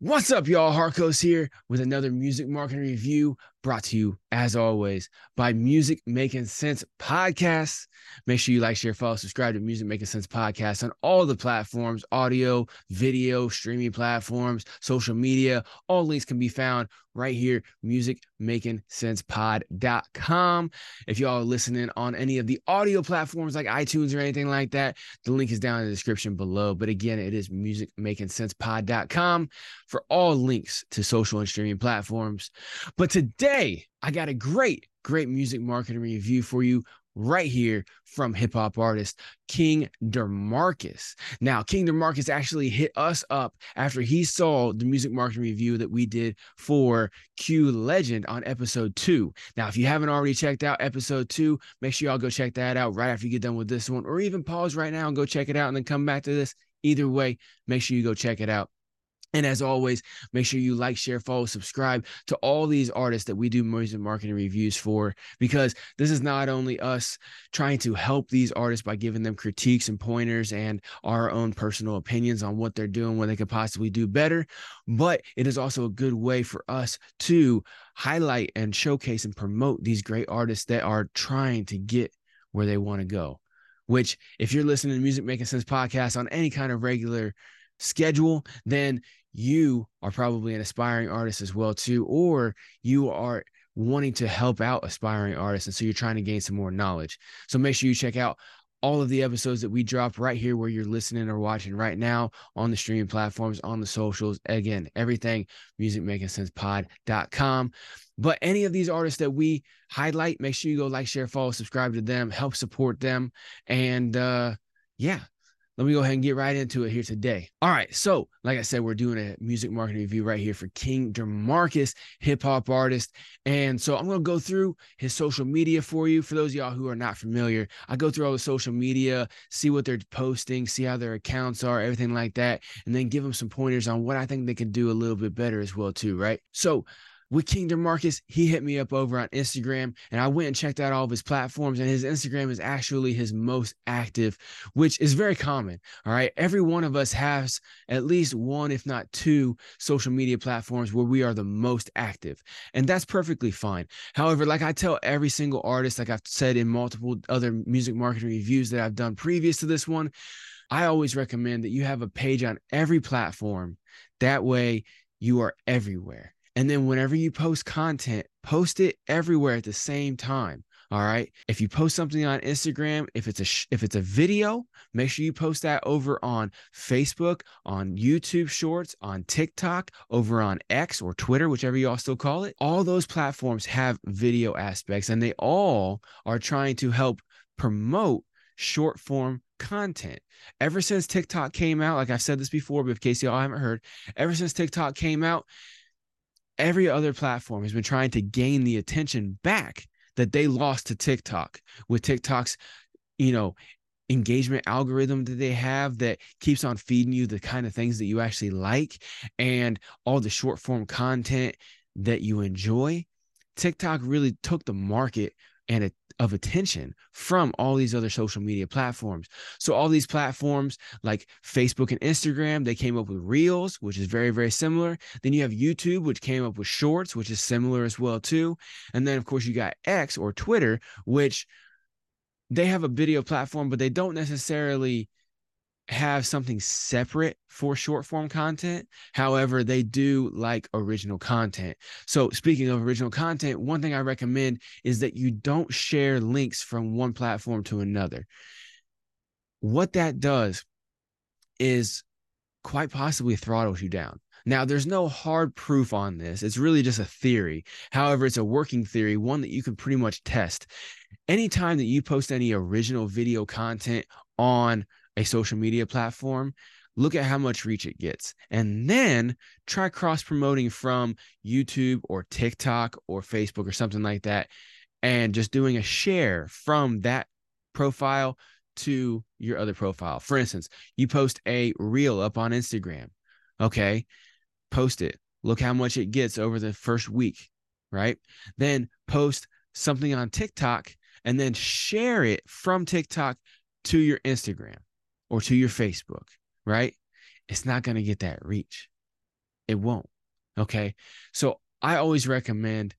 What's up, y'all? Harkos here with another music marketing review brought to you, as always, by Music Makin Cents Podcast. Make sure you like, share, follow, subscribe to Music Makin Cents Podcast on all the platforms audio, video, streaming platforms, social media. All links can be found right here, musicmakincents.pod.com. If y'all are listening on any of the audio platforms like iTunes or anything like that, the link is down in the description below. But again, it is musicmakincentspod.com for all links to social and streaming platforms. But today, I got a great, great music marketing review for you right here from hip hop artist King Dermarcus. Now, King Dermarcus actually hit us up after he saw the music marketing review that we did for Q Legend on episode two. Now, if you haven't already checked out episode two, make sure y'all go check that out right after you get done with this one, or even pause right now and go check it out and then come back to this. Either way, make sure you go check it out. And as always, make sure you like, share, follow, subscribe to all these artists that we do music marketing reviews for, because this is not only us trying to help these artists by giving them critiques and pointers and our own personal opinions on what they're doing, what they could possibly do better, but it is also a good way for us to highlight and showcase and promote these great artists that are trying to get where they want to go. Which, if you're listening to Music Makin Cents podcast on any kind of regular schedule, then you are probably an aspiring artist as well too or you are wanting to help out aspiring artists and so you're trying to gain some more knowledge. So make sure you check out all of the episodes that we drop right here where you're listening or watching right now on the streaming platforms on the socials. Again everything musicmakincents.pod.com but any of these artists that we highlight make sure you go like share follow subscribe to them help support them. And uh yeah let me go ahead and get right into it here today. All right. So, like I said, we're doing a music marketing review right here for King Dermarcus, hip hop artist. And so I'm going to go through his social media for you. For those of y'all who are not familiar, I go through all the social media, see what they're posting, see how their accounts are, everything like that, and then give them some pointers on what I think they can do a little bit better as well, too. Right. So, with King Dermarcus, he hit me up over on Instagram and I went and checked out all of his platforms. And his Instagram is actually his most active, which is very common. All right. Every one of us has at least one, if not two, social media platforms where we are the most active. And that's perfectly fine. However, like I tell every single artist, like I've said in multiple other music marketing reviews that I've done previous to this one, I always recommend that you have a page on every platform. That way you are everywhere. And then whenever you post content, post it everywhere at the same time. All right. If you post something on Instagram, if it's a sh- if it's a video, make sure you post that over on Facebook, on YouTube Shorts, on TikTok, over on X or Twitter, whichever you all still call it. All those platforms have video aspects, and they all are trying to help promote short form content. Ever since TikTok came out, like I've said this before, but in case y'all haven't heard, ever since TikTok came out, every other platform has been trying to gain the attention back that they lost to TikTok with TikTok's, you know, engagement algorithm that they have that keeps on feeding you the kind of things that you actually like and all the short form content that you enjoy. TikTok really took the market and it of attention from all these other social media platforms. So all these platforms like Facebook and Instagram, they came up with Reels, which is very very similar. Then you have YouTube, which came up with Shorts, which is similar as well too. And then of course you got X or Twitter, which they have a video platform, but they don't necessarily have something separate for short form content. However, they do like original content. So, speaking of original content, one thing I recommend is that you don't share links from one platform to another. What that does is quite possibly throttles you down. Now, there's no hard proof on this. It's really just a theory. However, it's a working theory, one that you can pretty much test. Anytime that you post any original video content on a social media platform, look at how much reach it gets. And then try cross promoting from YouTube or TikTok or Facebook or something like that. And just doing a share from that profile to your other profile. For instance, you post a reel up on Instagram. Okay. Post it. Look how much it gets over the first week. Right. Then post something on TikTok and then share it from TikTok to your Instagram or to your Facebook, right? It's not going to get that reach. It won't. Okay. So I always recommend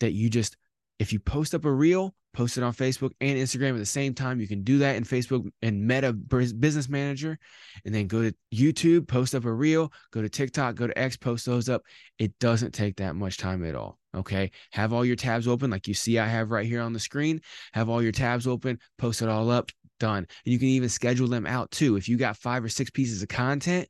that you just, if you post up a reel, post it on Facebook and Instagram at the same time. You can do that in Facebook and Meta Business Manager, and then go to YouTube, post up a reel, go to TikTok, go to X, post those up. It doesn't take that much time at all. Okay. Have all your tabs open, like you see I have right here on the screen. Have all your tabs open, post it all up, done. And you can even schedule them out too. If you got five or six pieces of content,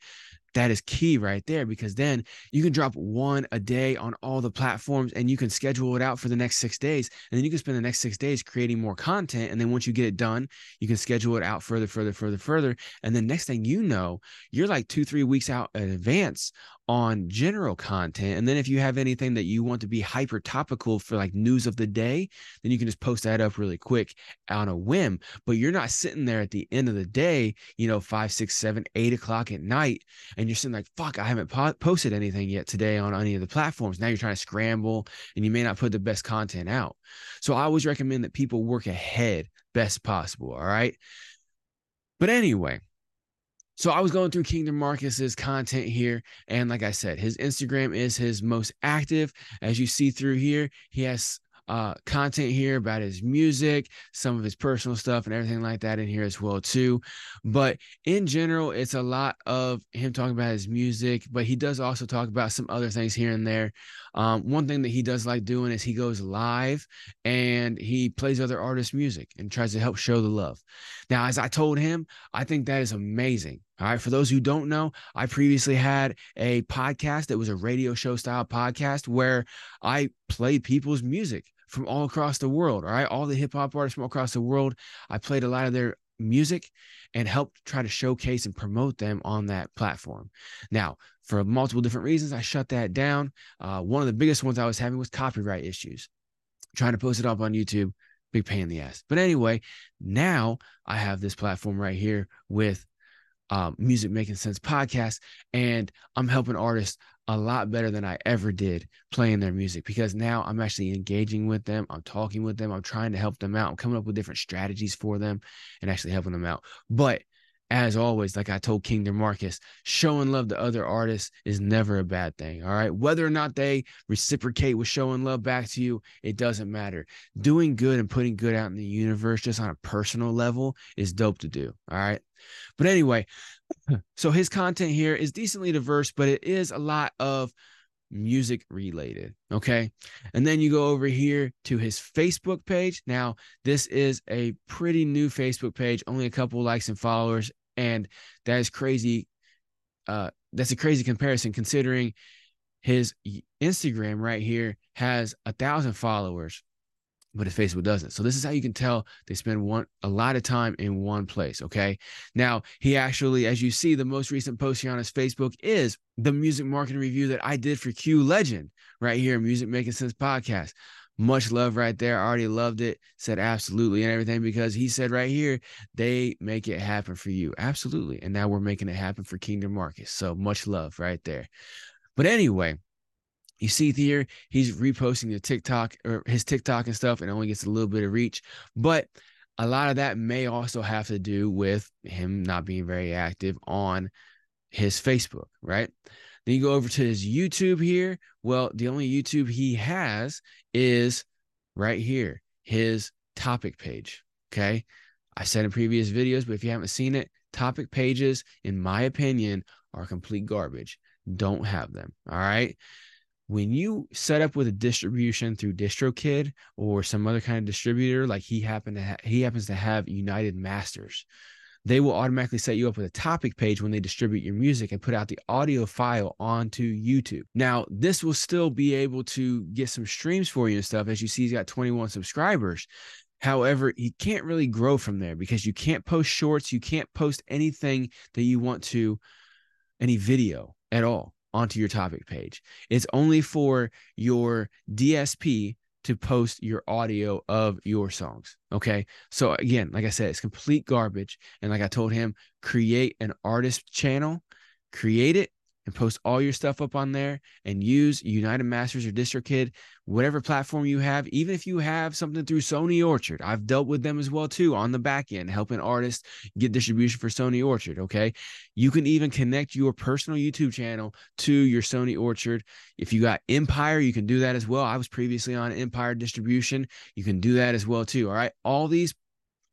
that is key right there because then you can drop one a day on all the platforms and you can schedule it out for the next six days. And then you can spend the next six days creating more content. And then once you get it done, you can schedule it out further, further, further, further. And then next thing you know, you're like two, three weeks out in advance on general content. And then if you have anything that you want to be hyper topical for like news of the day, then you can just post that up really quick on a whim. But you're not sitting there at the end of the day, you know, five, six, seven, eight o'clock at night, and you're sitting like, fuck, I haven't po- posted anything yet today on any of the platforms. Now you're trying to scramble and you may not put the best content out. So I always recommend that people work ahead best possible. All right. But anyway, so I was going through King Dermarcus's content here, and like I said, his Instagram is his most active. As you see through here, he has uh, content here about his music, some of his personal stuff, and everything like that in here as well too. But in general, it's a lot of him talking about his music, but he does also talk about some other things here and there. Um, one thing that he does like doing is he goes live and he plays other artists' music and tries to help show the love. Now, as I told him, I think that is amazing. All right. For those who don't know, I previously had a podcast that was a radio show style podcast where I played people's music from all across the world. All right. All the hip hop artists from across the world. I played a lot of their music and helped try to showcase and promote them on that platform. Now, for multiple different reasons, I shut that down. Uh, one of the biggest ones I was having was copyright issues. Trying to post it up on YouTube, big pain in the ass. But anyway, now I have this platform right here with um, Music Makin Cents podcast, and I'm helping artists a lot better than I ever did playing their music because now I'm actually engaging with them. I'm talking with them. I'm trying to help them out. I'm coming up with different strategies for them and actually helping them out. But as always, like I told King Dermarcus, showing love to other artists is never a bad thing. All right. Whether or not they reciprocate with showing love back to you, it doesn't matter. Doing good and putting good out in the universe just on a personal level is dope to do. All right. But anyway, so his content here is decently diverse, but it is a lot of music related. Okay. And then you go over here to his Facebook page. Now, this is a pretty new Facebook page, only a couple likes and followers. And that is crazy. Uh, that's a crazy comparison considering his Instagram right here has a thousand followers but if Facebook doesn't. So this is how you can tell they spend one a lot of time in one place. Okay. Now he actually, as you see, the most recent post here on his Facebook is the music marketing review that I did for Q Legend right here, Music Makin Cents podcast. Much love right there. I already loved it. Said absolutely and everything because he said right here, they make it happen for you. Absolutely. And now we're making it happen for King Dermarcus. So much love right there. But anyway, you see here, he's reposting the TikTok or his TikTok and stuff and only gets a little bit of reach. But a lot of that may also have to do with him not being very active on his Facebook, right? Then you go over to his YouTube here. Well, the only YouTube he has is right here, his topic page. Okay. I said in previous videos, but if you haven't seen it, topic pages, in my opinion, are complete garbage. Don't have them. All right when you set up with a distribution through DistroKid or some other kind of distributor, like he happened to ha- he happens to have United Masters, they will automatically set you up with a topic page when they distribute your music and put out the audio file onto YouTube. Now, this will still be able to get some streams for you and stuff. As you see, he's got 21 subscribers. However, he can't really grow from there because you can't post shorts, you can't post anything that you want to, any video at all onto your topic page. It's only for your DSP to post your audio of your songs. Okay. So again, like I said, it's complete garbage. And like I told him, create an artist channel, create it, and post all your stuff up on there and use United Masters or DistroKid, whatever platform you have. Even if you have something through Sony Orchard, I've dealt with them as well too on the back end, helping artists get distribution for Sony Orchard. Okay, you can even connect your personal YouTube channel to your Sony Orchard. If you got Empire, you can do that as well. I was previously on Empire distribution. You can do that as well too. All right, all these,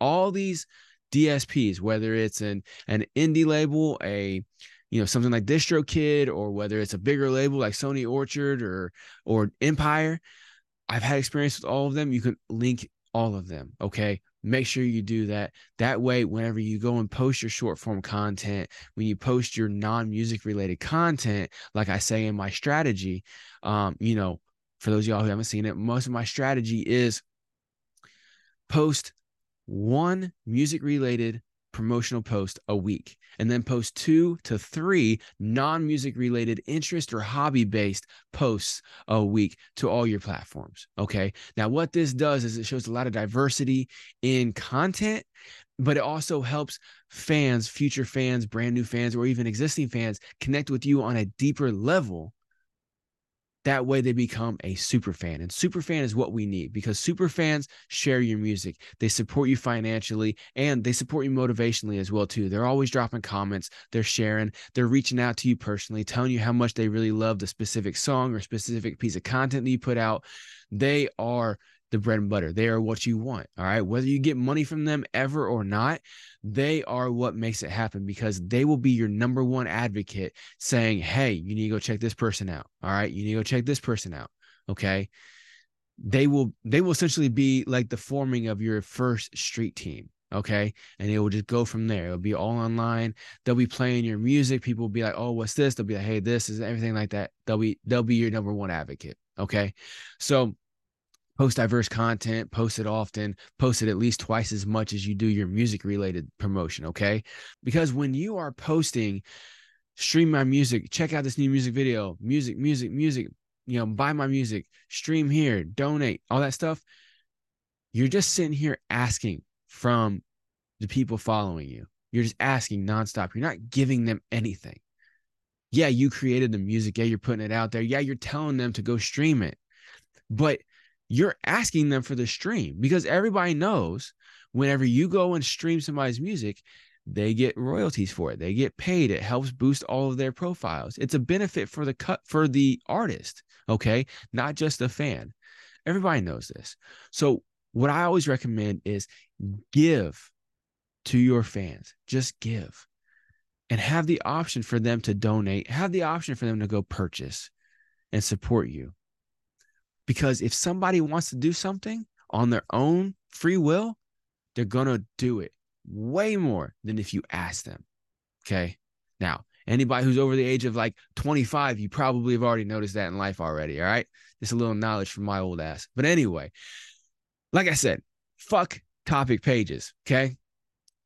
all these DSPs, whether it's an an indie label, a you know something like DistroKid, or whether it's a bigger label like Sony Orchard or or Empire. I've had experience with all of them. You can link all of them. Okay. Make sure you do that. That way, whenever you go and post your short form content, when you post your non music related content, like I say in my strategy, um, you know, for those y'all who haven't seen it, most of my strategy is post one music related promotional post a week and then post two to three non music related interest or hobby based posts a week to all your platforms. Okay. Now, what this does is it shows a lot of diversity in content, but it also helps fans, future fans, brand new fans, or even existing fans connect with you on a deeper level that way they become a super fan. And super fan is what we need because super fans share your music. They support you financially and they support you motivationally as well too. They're always dropping comments, they're sharing, they're reaching out to you personally, telling you how much they really love the specific song or specific piece of content that you put out. They are the bread and butter. They are what you want. All right. Whether you get money from them ever or not, they are what makes it happen because they will be your number one advocate saying, Hey, you need to go check this person out. All right. You need to go check this person out. Okay. They will, they will essentially be like the forming of your first street team. Okay. And it will just go from there. It'll be all online. They'll be playing your music. People will be like, Oh, what's this? They'll be like, Hey, this is everything like that. They'll be, they'll be your number one advocate. Okay. So, post diverse content, post it often, post it at least twice as much as you do your music related promotion. Okay. Because when you are posting, stream my music, check out this new music video, music, music, music, you know, buy my music, stream here, donate, all that stuff. You're just sitting here asking from the people following you. You're just asking nonstop. You're not giving them anything. Yeah, you created the music. Yeah, you're putting it out there. Yeah, you're telling them to go stream it. But you're asking them for the stream because everybody knows whenever you go and stream somebody's music, they get royalties for it. They get paid. It helps boost all of their profiles. It's a benefit for the cut for the artist, okay? Not just the fan. Everybody knows this. So what I always recommend is give to your fans. Just give. And have the option for them to donate, have the option for them to go purchase and support you. Because if somebody wants to do something on their own free will, they're going to do it way more than if you ask them. Okay. Now, anybody who's over the age of like 25, you probably have already noticed that in life already. All right. Just a little knowledge from my old ass. But anyway, like I said, fuck topic pages. Okay.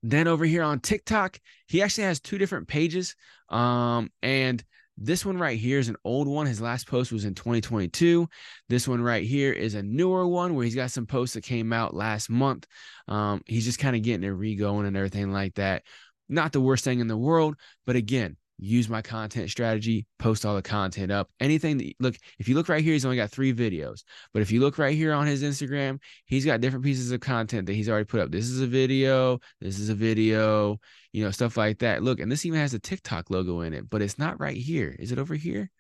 Then over here on TikTok, he actually has two different pages. Um, and this one right here is an old one. His last post was in 2022. This one right here is a newer one where he's got some posts that came out last month. Um, he's just kind of getting it re-going and everything like that. Not the worst thing in the world, but again, use my content strategy, post all the content up. Anything that look, if you look right here, he's only got three videos. But if you look right here on his Instagram, he's got different pieces of content that he's already put up. This is a video, this is a video, you know, stuff like that. Look, and this even has a TikTok logo in it, but it's not right here. Is it over here?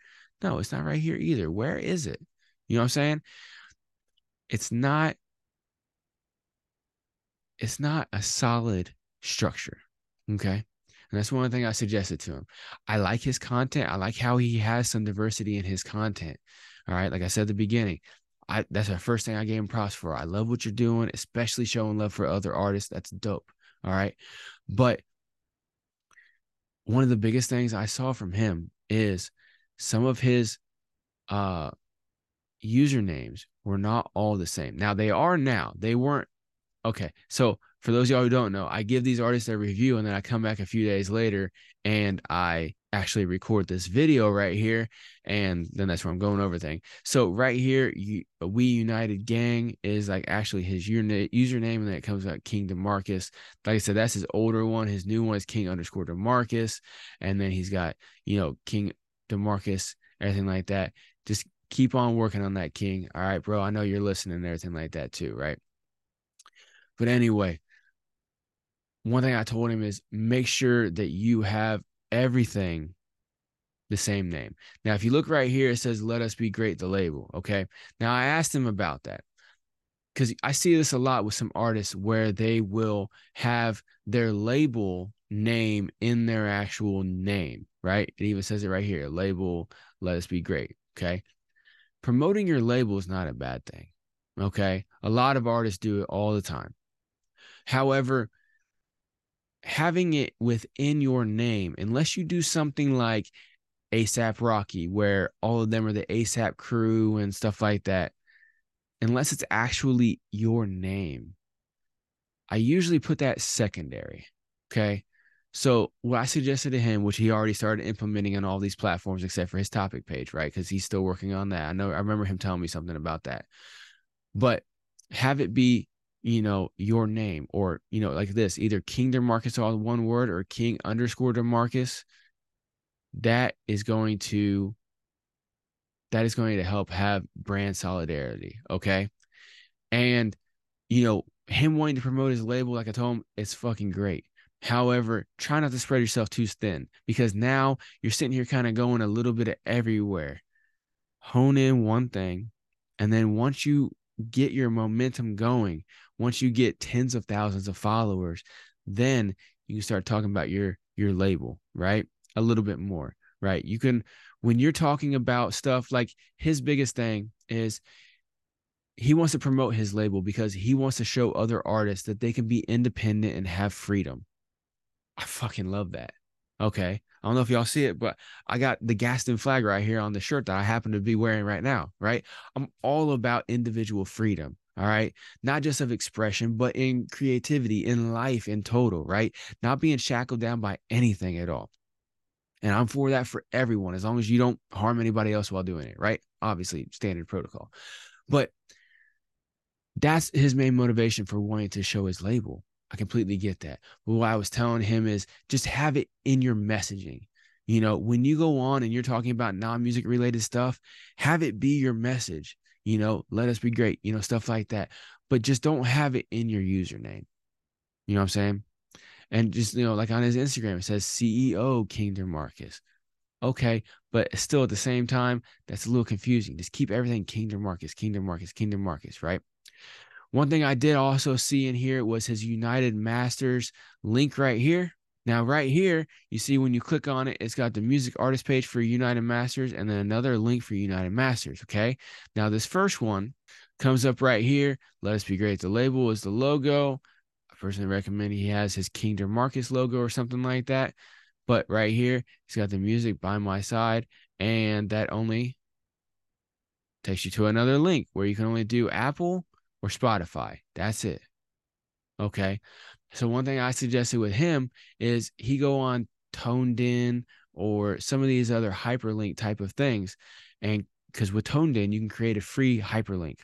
No, it's not right here either. Where is it? You know what I'm saying? It's not it's not a solid structure. Okay. And that's one thing I suggested to him. I like his content. I like how he has some diversity in his content. All right. Like I said at the beginning, I that's the first thing I gave him props for. I love what you're doing, especially showing love for other artists. That's dope. All right. But one of the biggest things I saw from him is some of his uh usernames were not all the same. Now they are now. They weren't okay. So for those y'all who don't know, I give these artists a review and then I come back a few days later and I actually record this video right here. And then that's where I'm going over thing. So right here, We United Gang is like actually his username, and then it comes out King Dermarcus. Like I said, that's his older one. His new one is King underscore Dermarcus. And then he's got, you know, King Dermarcus, everything like that. Just keep on working on that, King. All right, bro. I know you're listening and everything like that too, right? But anyway, one thing I told him is make sure that you have everything the same name. Now, if you look right here, it says "Let Us Be Great," the label. Okay. Now, I asked him about that because I see this a lot with some artists where they will have their label name in their actual name, right? It even says it right here label, let us be great. Okay. Promoting your label is not a bad thing. Okay. A lot of artists do it all the time. However, having it within your name, unless you do something like ASAP Rocky, where all of them are the ASAP crew and stuff like that, unless it's actually your name, I usually put that secondary. Okay. So what I suggested to him, which he already started implementing on all these platforms except for his topic page, right? Because he's still working on that. I know I remember him telling me something about that. But have it be, you know, your name or, you know, like this, either King Dermarcus all one word or King underscore Dermarcus. That is going to that is going to help have brand solidarity. Okay. And, you know, him wanting to promote his label, like I told him, it's fucking great. However, try not to spread yourself too thin because now you're sitting here kind of going a little bit of everywhere. Hone in one thing. And then once you get your momentum going, once you get tens of thousands of followers, then you can start talking about your your label, right? A little bit more, right? You can when you're talking about stuff like his biggest thing is he wants to promote his label because he wants to show other artists that they can be independent and have freedom. I fucking love that. Okay. I don't know if y'all see it, but I got the Gadsden flag right here on the shirt that I happen to be wearing right now, right? I'm all about individual freedom. All right. Not just of expression, but in creativity, in life in total, right? Not being shackled down by anything at all. And I'm for that for everyone, as long as you don't harm anybody else while doing it, right? Obviously, standard protocol. But that's his main motivation for wanting to show his label. I completely get that. But what I was telling him is just have it in your messaging. You know, when you go on and you're talking about non music related stuff, have it be your message. You know, let us be great, you know, stuff like that. But just don't have it in your username. You know what I'm saying? And just, you know, like on his Instagram, it says CEO King Dermarcus. Okay. But still at the same time, that's a little confusing. Just keep everything King Dermarcus, King Dermarcus, King Dermarcus, right? One thing I did also see in here was his United Masters link right here. Now, right here, you see when you click on it, it's got the music artist page for United Masters and then another link for United Masters. Okay. Now, this first one comes up right here. Let us be great. The label is the logo. I personally recommend he has his King Dermarcus logo or something like that. But right here, he's got the music by my side, and that only takes you to another link where you can only do Apple or Spotify. That's it. Okay. So one thing I suggested with him is he go on ToneDen or some of these other hyperlink type of things. And because with ToneDen, you can create a free hyperlink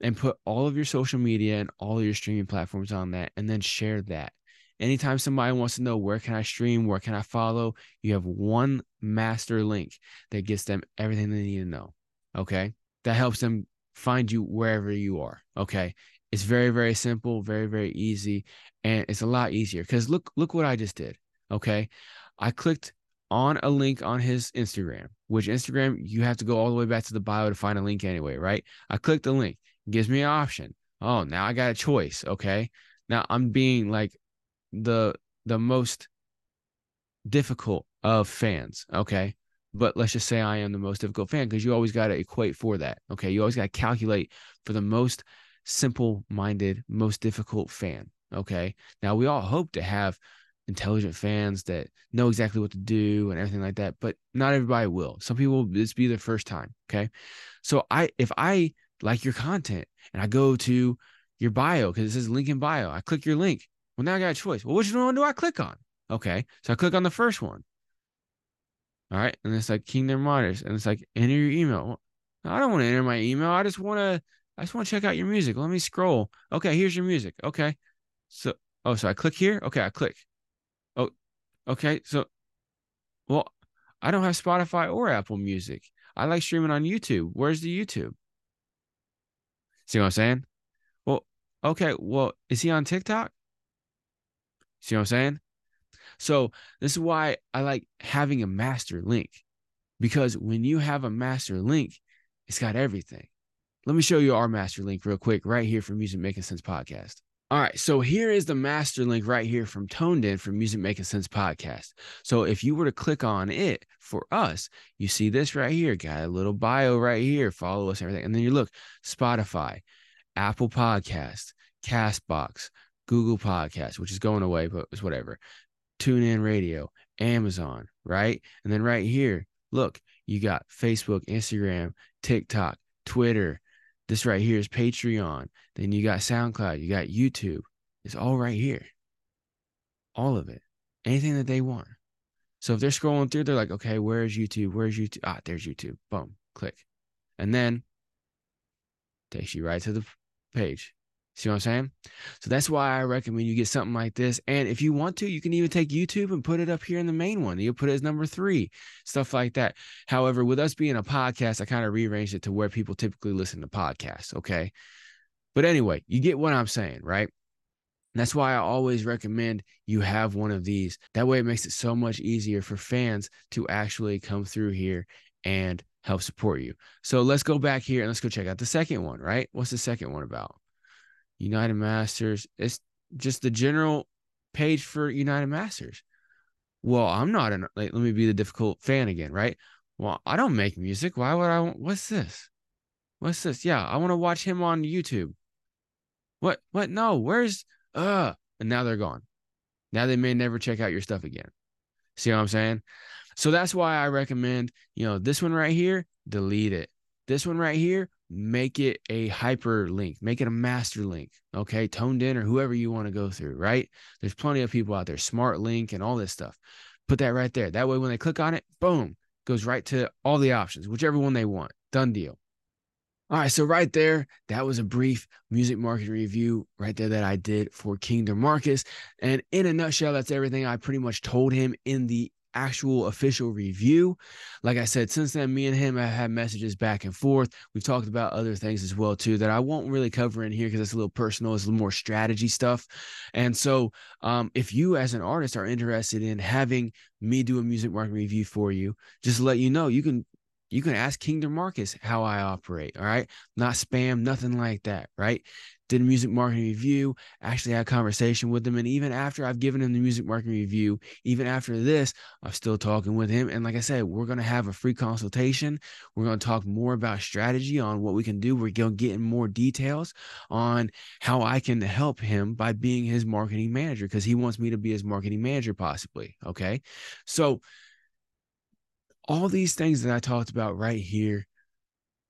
and put all of your social media and all your streaming platforms on that and then share that. Anytime somebody wants to know where can I stream, where can I follow, you have one master link that gets them everything they need to know. Okay. That helps them find you wherever you are. Okay. It's very, very simple, very, very easy. And it's a lot easier because look, look what I just did. Okay. I clicked on a link on his Instagram, which Instagram, you have to go all the way back to the bio to find a link anyway, right? I clicked the link, gives me an option. Oh, now I got a choice. Okay. Now I'm being like the the most difficult of fans. Okay but let's just say I am the most difficult fan because you always got to equate for that. Okay. You always got to calculate for the most simple minded, most difficult fan. Okay. Now, we all hope to have intelligent fans that know exactly what to do and everything like that, but not everybody will. Some people, this be their first time. Okay. So, I, if I like your content and I go to your bio because it says link in bio, I click your link. Well, now I got a choice. Well, which one do I click on? Okay. So I click on the first one. All right. And it's like King Dermarcus. And it's like enter your email. I don't want to enter my email. I just want to I just want to check out your music. Let me scroll. Okay, here's your music. Okay. So oh, so I click here. Okay, I click. Oh, okay. So well, I don't have Spotify or Apple Music. I like streaming on YouTube. Where's the YouTube? See what I'm saying? Well, okay. Well, is he on TikTok? See what I'm saying? So this is why I like having a master link because when you have a master link, it's got everything. Let me show you our master link real quick right here from Music Makin Cents podcast. All right, so here is the master link right here from ToneDen from Music Makin Cents podcast. So if you were to click on it for us, you see this right here, got a little bio right here, follow us, everything. And then you look Spotify, Apple Podcast, Castbox, Google Podcast, which is going away, but it's whatever. Tune in radio, Amazon, right? And then right here, look, you got Facebook, Instagram, TikTok, Twitter, this right here is Patreon. Then you got SoundCloud, you got YouTube. It's all right here. All of it. Anything that they want. So if they're scrolling through, they're like, okay, where's YouTube? Where's YouTube? Ah, there's YouTube. Boom, click. And then takes you right to the page. See what I'm saying? So that's why I recommend you get something like this. And if you want to, you can even take YouTube and put it up here in the main one. You'll put it as number three, stuff like that. However, with us being a podcast, I kind of rearranged it to where people typically listen to podcasts. Okay. But anyway, you get what I'm saying, right? that's why I always recommend you have one of these. That way, it makes it so much easier for fans to actually come through here and help support you. So let's go back here and let's go check out the second one, right? What's the second one about? United Masters. It's just the general page for United Masters. Well, I'm not an like, let me be the difficult fan again, right? Well, I don't make music. Why would I what's this? What's this? Yeah, I want to watch him on YouTube. What what no, where's uh and now they're gone. Now they may never check out your stuff again. See what I'm saying? So that's why I recommend, you know, this one right here, delete it. This one right here, make it a hyperlink, make it a master link. Okay. ToneDen or whoever you want to go through, right? There's plenty of people out there, smart link and all this stuff. Put that right there. That way, when they click on it, boom, goes right to all the options, whichever one they want. Done deal. All right, so right there, that was a brief music market review right there that I did for King Dermarcus. And in a nutshell, that's everything I pretty much told him in the actual official review. Like I said, since then, me and him have had messages back and forth. We've talked about other things as well too that I won't really cover in here because it's a little personal. It's a little more strategy stuff. And so, um, if you as an artist are interested in having me do a music marketing review for you, just let you know you can you can ask King Dermarcus how I operate. All right. Not spam, nothing like that. Right did a music marketing review, actually had a conversation with him. And even after I've given him the music marketing review, even after this, I'm still talking with him. And like I said, we're going to have a free consultation. We're going to talk more about strategy on what we can do. We're going to get in more details on how I can help him by being his marketing manager because he wants me to be his marketing manager, possibly. Okay. So, all these things that I talked about right here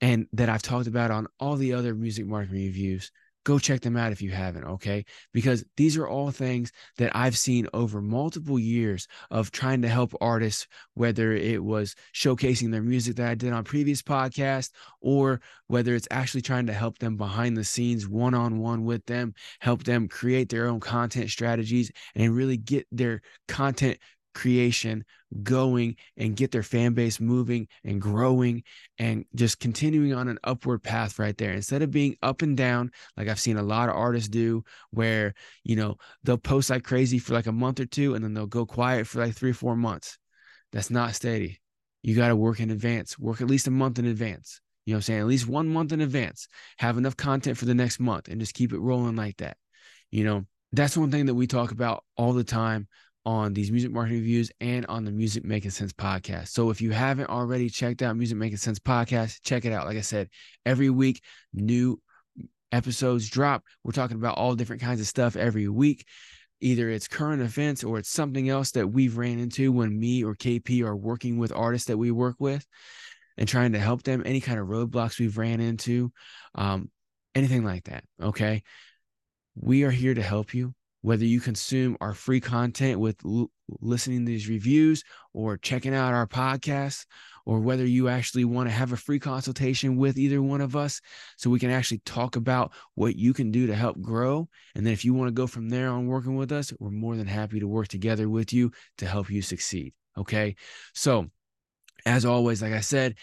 and that I've talked about on all the other music marketing reviews go check them out if you haven't okay? Because these are all things that i've seen over multiple years of trying to help artists whether it was showcasing their music that i did on previous podcasts or whether it's actually trying to help them behind the scenes one-on-one with them help them create their own content strategies and really get their content creation going and get their fan base moving and growing and just continuing on an upward path right there. Instead of being up and down like I've seen a lot of artists do where you know they'll post like crazy for like a month or two and then they'll go quiet for like 3 or 4 months. That's not steady. You got to work in advance. Work at least a month in advance. You know I'm saying? At least 1 month in advance. Have enough content for the next month and just keep it rolling like that. You know that's one thing that we talk about all the time on these music marketing reviews and on the Music Makin Cents podcast. So if you haven't already checked out Music Makin Cents podcast, check it out. Like I said, every week new episodes drop. We're talking about all different kinds of stuff every week. Either it's current events or it's something else that we've ran into when me or KP are working with artists that we work with and trying to help them, any kind of roadblocks we've ran into, um, anything like that. Okay. We are here to help you whether you consume our free content with l- listening to these reviews or checking out our podcasts, or whether you actually want to have a free consultation with either one of us so we can actually talk about what you can do to help grow. And then if you want to go from there on working with us, we're more than happy to work together with you to help you succeed. Okay. So, as always, like I said,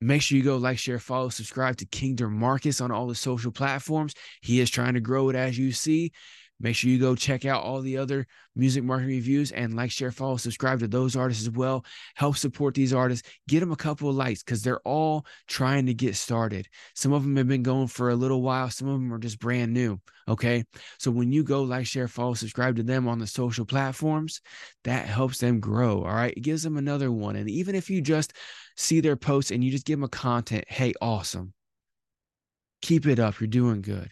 make sure you go like, share, follow, subscribe to King Dermarcus on all the social platforms. He is trying to grow it as you see. Make sure you go check out all the other music market reviews and like, share, follow, subscribe to those artists as well. Help support these artists. Get them a couple of likes because they're all trying to get started. Some of them have been going for a little while, some of them are just brand new. Okay. So when you go like, share, follow, subscribe to them on the social platforms, that helps them grow. All right. It gives them another one. And even if you just see their posts and you just give them a content, hey, awesome. Keep it up. You're doing good.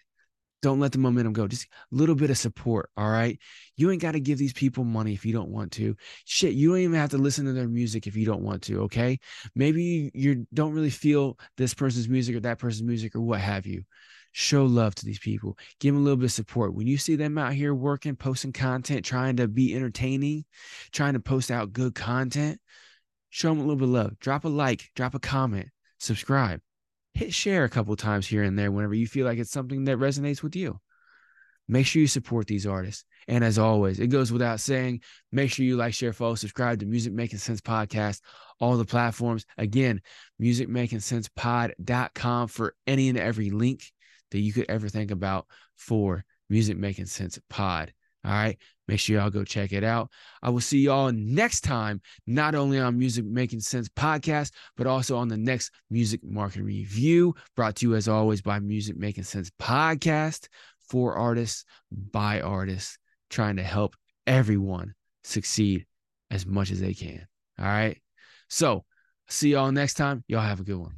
Don't let the momentum go. Just a little bit of support. All right. You ain't got to give these people money if you don't want to. Shit, you don't even have to listen to their music if you don't want to. Okay. Maybe you don't really feel this person's music or that person's music or what have you. Show love to these people. Give them a little bit of support. When you see them out here working, posting content, trying to be entertaining, trying to post out good content, show them a little bit of love. Drop a like, drop a comment, subscribe hit share a couple times here and there whenever you feel like it's something that resonates with you. Make sure you support these artists. And as always, it goes without saying, make sure you like, share, follow, subscribe to Music Makin Cents Podcast, all the platforms. Again, musicmakincentspod.com for any and every link that you could ever think about for Music Makin Cents Pod. All right. Make sure y'all go check it out. I will see y'all next time, not only on Music Makin Cents podcast, but also on the next Music Market Review, brought to you as always by Music Makin Cents podcast for artists, by artists, trying to help everyone succeed as much as they can. All right. So, see y'all next time. Y'all have a good one.